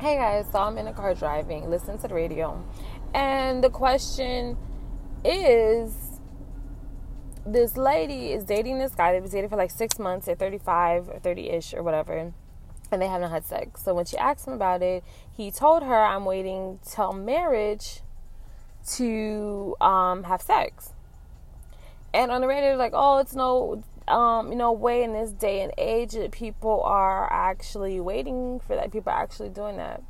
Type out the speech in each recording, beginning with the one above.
Hey guys, so I'm in a car driving, listening to the radio, and the question is this lady is dating this guy. They've been dating for like six months. They're 35 or 30 ish or whatever. And they haven't had sex. So when she asked him about it, he told her, I'm waiting till marriage to um, have sex. And on the radio, like, oh, it's no, um, you know, way in this day and age that people are actually waiting for that. People are actually doing that.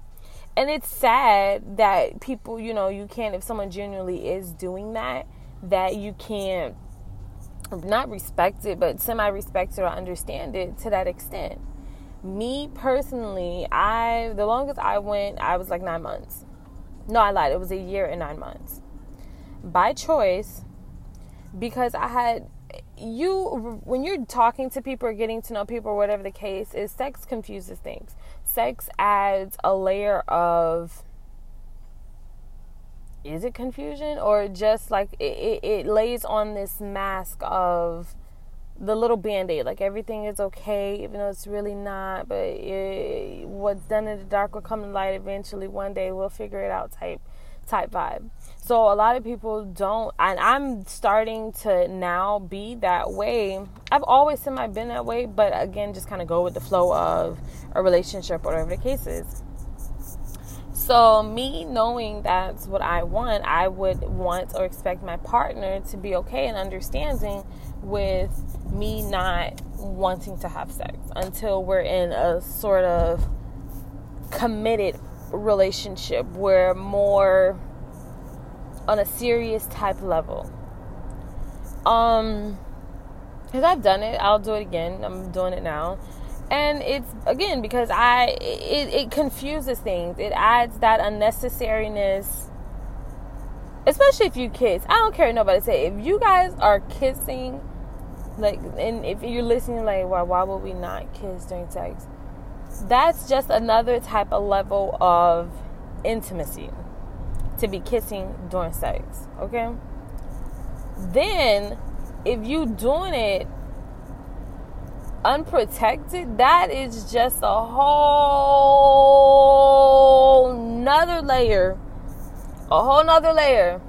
And it's sad that people, you know, you can't, if someone genuinely is doing that, that you can't not respect it, but semi respect it or understand it to that extent. Me personally, I the longest I went, I was like nine months. No, I lied. It was a year and nine months. By choice, because I had you when you're talking to people or getting to know people or whatever the case is sex confuses things. Sex adds a layer of is it confusion? Or just like it, it, lays on this mask of the little band-aid. Like everything is okay even though it's really not but it, what's done in the dark will come to light eventually one day we'll figure it out type type vibe. So a lot of people don't and i'm starting to now be that way. I've always semi been that way but again just kind of go with the flow of a relationship whatever the case is. So, me knowing that's what I want, I would want or expect my partner to be okay and understanding with me not wanting to have sex until we're in a sort of committed relationship where more on a serious type level. Um, because I've done it, I'll do it again. I'm doing it now and it's again because i it, it confuses things it adds that unnecessariness especially if you kiss i don't care nobody say if you guys are kissing like and if you're listening like why why would we not kiss during sex that's just another type of level of intimacy to be kissing during sex okay then if you doing it unprotected, that is just a whole nother layer. A whole nother layer.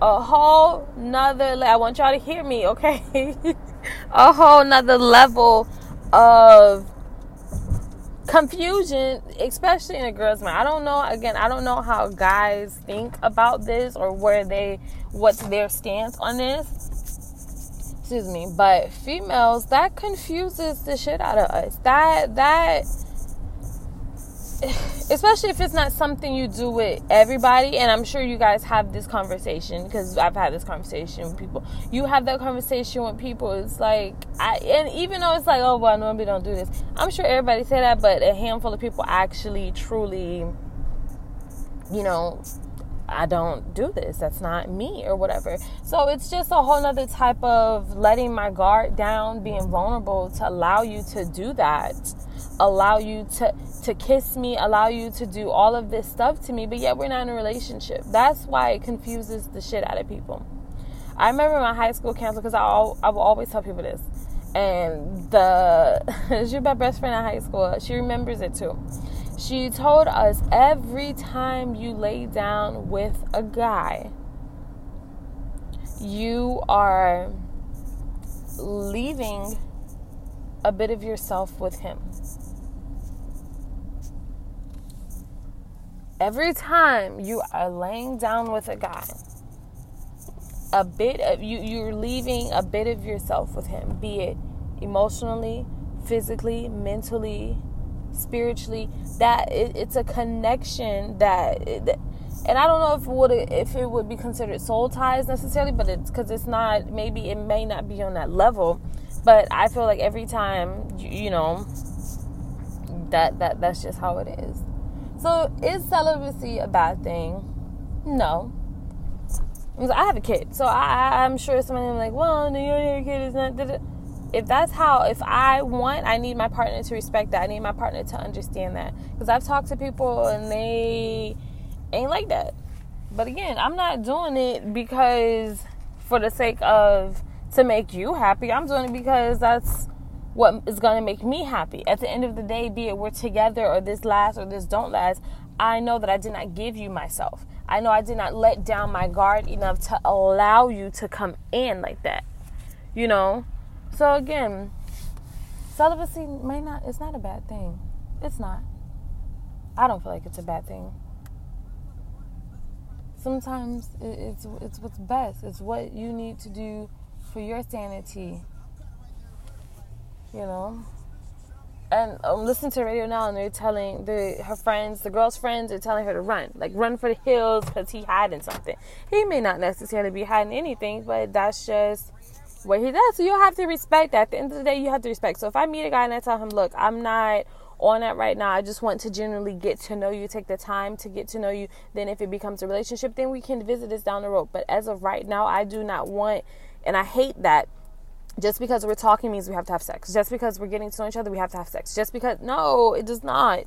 A whole nother layer. I want y'all to hear me, okay? a whole nother level of confusion, especially in a girl's mind. I don't know, again, I don't know how guys think about this or where they, what's their stance on this excuse me but females that confuses the shit out of us that that especially if it's not something you do with everybody and i'm sure you guys have this conversation because i've had this conversation with people you have that conversation with people it's like I, and even though it's like oh well i normally don't do this i'm sure everybody say that but a handful of people actually truly you know I don't do this. That's not me or whatever. So it's just a whole nother type of letting my guard down, being vulnerable to allow you to do that, allow you to to kiss me, allow you to do all of this stuff to me, but yet we're not in a relationship. That's why it confuses the shit out of people. I remember my high school counselor because I I will always tell people this, and the she's my best friend in high school. She remembers it too she told us every time you lay down with a guy, you are leaving a bit of yourself with him. Every time you are laying down with a guy, a bit of you you're leaving a bit of yourself with him, be it emotionally, physically, mentally, spiritually that it, it's a connection that, that and I don't know if it would if it would be considered soul ties necessarily, but it's because it's not. Maybe it may not be on that level, but I feel like every time you, you know that that that's just how it is. So is celibacy a bad thing? No. I have a kid, so I, I'm sure somebody will like, well, no, your kid is not it?" if that's how if i want i need my partner to respect that i need my partner to understand that because i've talked to people and they ain't like that but again i'm not doing it because for the sake of to make you happy i'm doing it because that's what is going to make me happy. At the end of the day, be it we're together or this lasts or this don't last, I know that I did not give you myself. I know I did not let down my guard enough to allow you to come in like that. You know? So again, celibacy may not it's not a bad thing. It's not. I don't feel like it's a bad thing. Sometimes it's it's what's best. It's what you need to do for your sanity. You know? and um, I'm listening to radio now, and they're telling the her friends, the girl's friends, are telling her to run, like run for the hills, because he hiding something. He may not necessarily be hiding anything, but that's just what he does. So you have to respect that. At the end of the day, you have to respect. So if I meet a guy and I tell him, look, I'm not on that right now. I just want to generally get to know you, take the time to get to know you. Then if it becomes a relationship, then we can visit this down the road. But as of right now, I do not want, and I hate that just because we're talking means we have to have sex. Just because we're getting to know each other, we have to have sex. Just because, no, it does not.